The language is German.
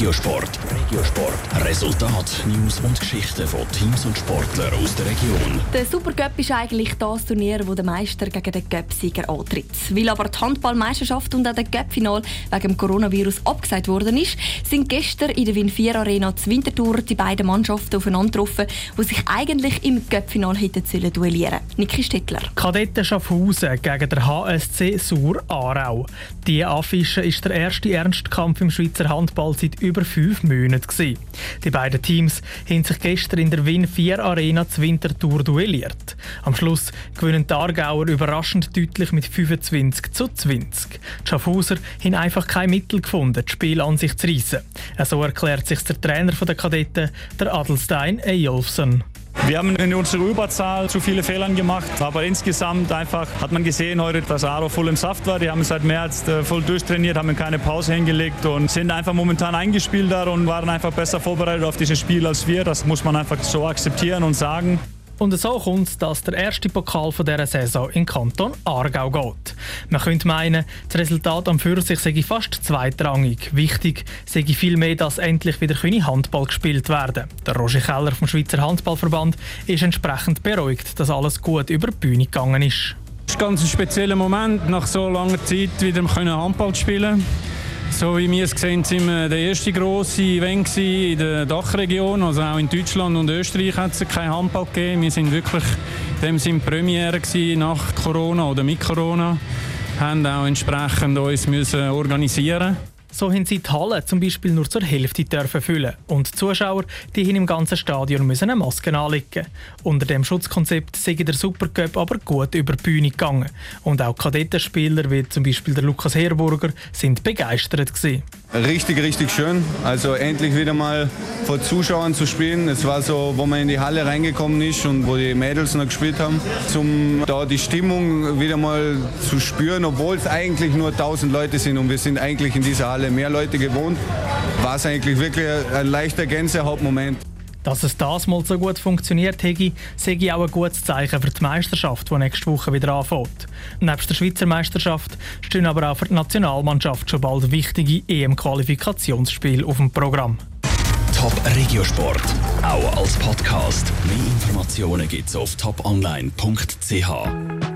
Regiosport. Regiosport. Resultat, News und Geschichten von Teams und Sportlern aus der Region. Der Supercup ist eigentlich das Turnier, wo der Meister gegen den Cup-Sieger antritt. Weil aber die Handballmeisterschaft und auch der Cup-Final wegen dem Coronavirus abgesagt worden ist, sind gestern in der Win 4 Arena zu Winterthur die beiden Mannschaften aufeinander getroffen, die sich eigentlich im Cup-Final hätten duellieren sollen. Niki Stettler. Kadetten Schaffhausen gegen der HSC Sur Aarau. Die Affische ist der erste Ernstkampf im Schweizer Handball seit über fünf Monaten. Gewesen. Die beiden Teams haben sich gestern in der Win 4 Arena zu Winterthur duelliert. Am Schluss gewinnen die Aargauer überraschend deutlich mit 25 zu 20. Die Schaffhauser haben einfach kein Mittel gefunden, das Spiel an sich zu reissen. So erklärt sich der Trainer der Kadetten, der Adelstein Eyolfsson. Wir haben in unserer Überzahl zu viele Fehler gemacht, aber insgesamt einfach hat man gesehen heute, dass Aro voll im Saft war. Die haben seit März äh, voll durchtrainiert, haben keine Pause hingelegt und sind einfach momentan eingespielter und waren einfach besser vorbereitet auf dieses Spiel als wir. Das muss man einfach so akzeptieren und sagen. Und so kommt es, dass der erste Pokal von dieser Saison in Kanton Aargau geht. Man könnte meinen, das Resultat am für sei fast zweitrangig. Wichtig sei vielmehr, dass endlich wieder Handball gespielt werden Der Roger Keller vom Schweizer Handballverband ist entsprechend beruhigt, dass alles gut über die Bühne gegangen ist. Es ist ein ganz spezieller Moment, nach so langer Zeit wieder Handball zu spielen. So wie wir es sehen, sind wir der erste grosse Event in der Dachregion. Also auch in Deutschland und Österreich hat es keinen Handball gegeben. Wir sind wirklich dem Sinn Premiere nach Corona oder mit Corona. Wir haben auch entsprechend uns müssen organisieren so haben sie die Halle zum Beispiel nur zur Hälfte dürfen füllen und die Zuschauer die haben im ganzen Stadion müssen eine Maske anlegen. Unter dem Schutzkonzept sei der Supercup aber gut über die Bühne gegangen und auch Kadettenspieler wie zum Beispiel der Lukas Herburger sind begeistert gewesen. Richtig, richtig schön. Also endlich wieder mal vor Zuschauern zu spielen. Es war so, wo man in die Halle reingekommen ist und wo die Mädels noch gespielt haben, um da die Stimmung wieder mal zu spüren, obwohl es eigentlich nur 1000 Leute sind und wir sind eigentlich in dieser Halle mehr Leute gewohnt, war es eigentlich wirklich ein leichter Gänsehautmoment. Dass es das mal so gut funktioniert hätte, ich auch ein gutes Zeichen für die Meisterschaft, die nächste Woche wieder anfängt. Neben der Schweizer Meisterschaft stehen aber auch für die Nationalmannschaft schon bald wichtige EM-Qualifikationsspiele auf dem Programm. Top Regiosport, auch als Podcast. Mehr Informationen gibt es auf toponline.ch.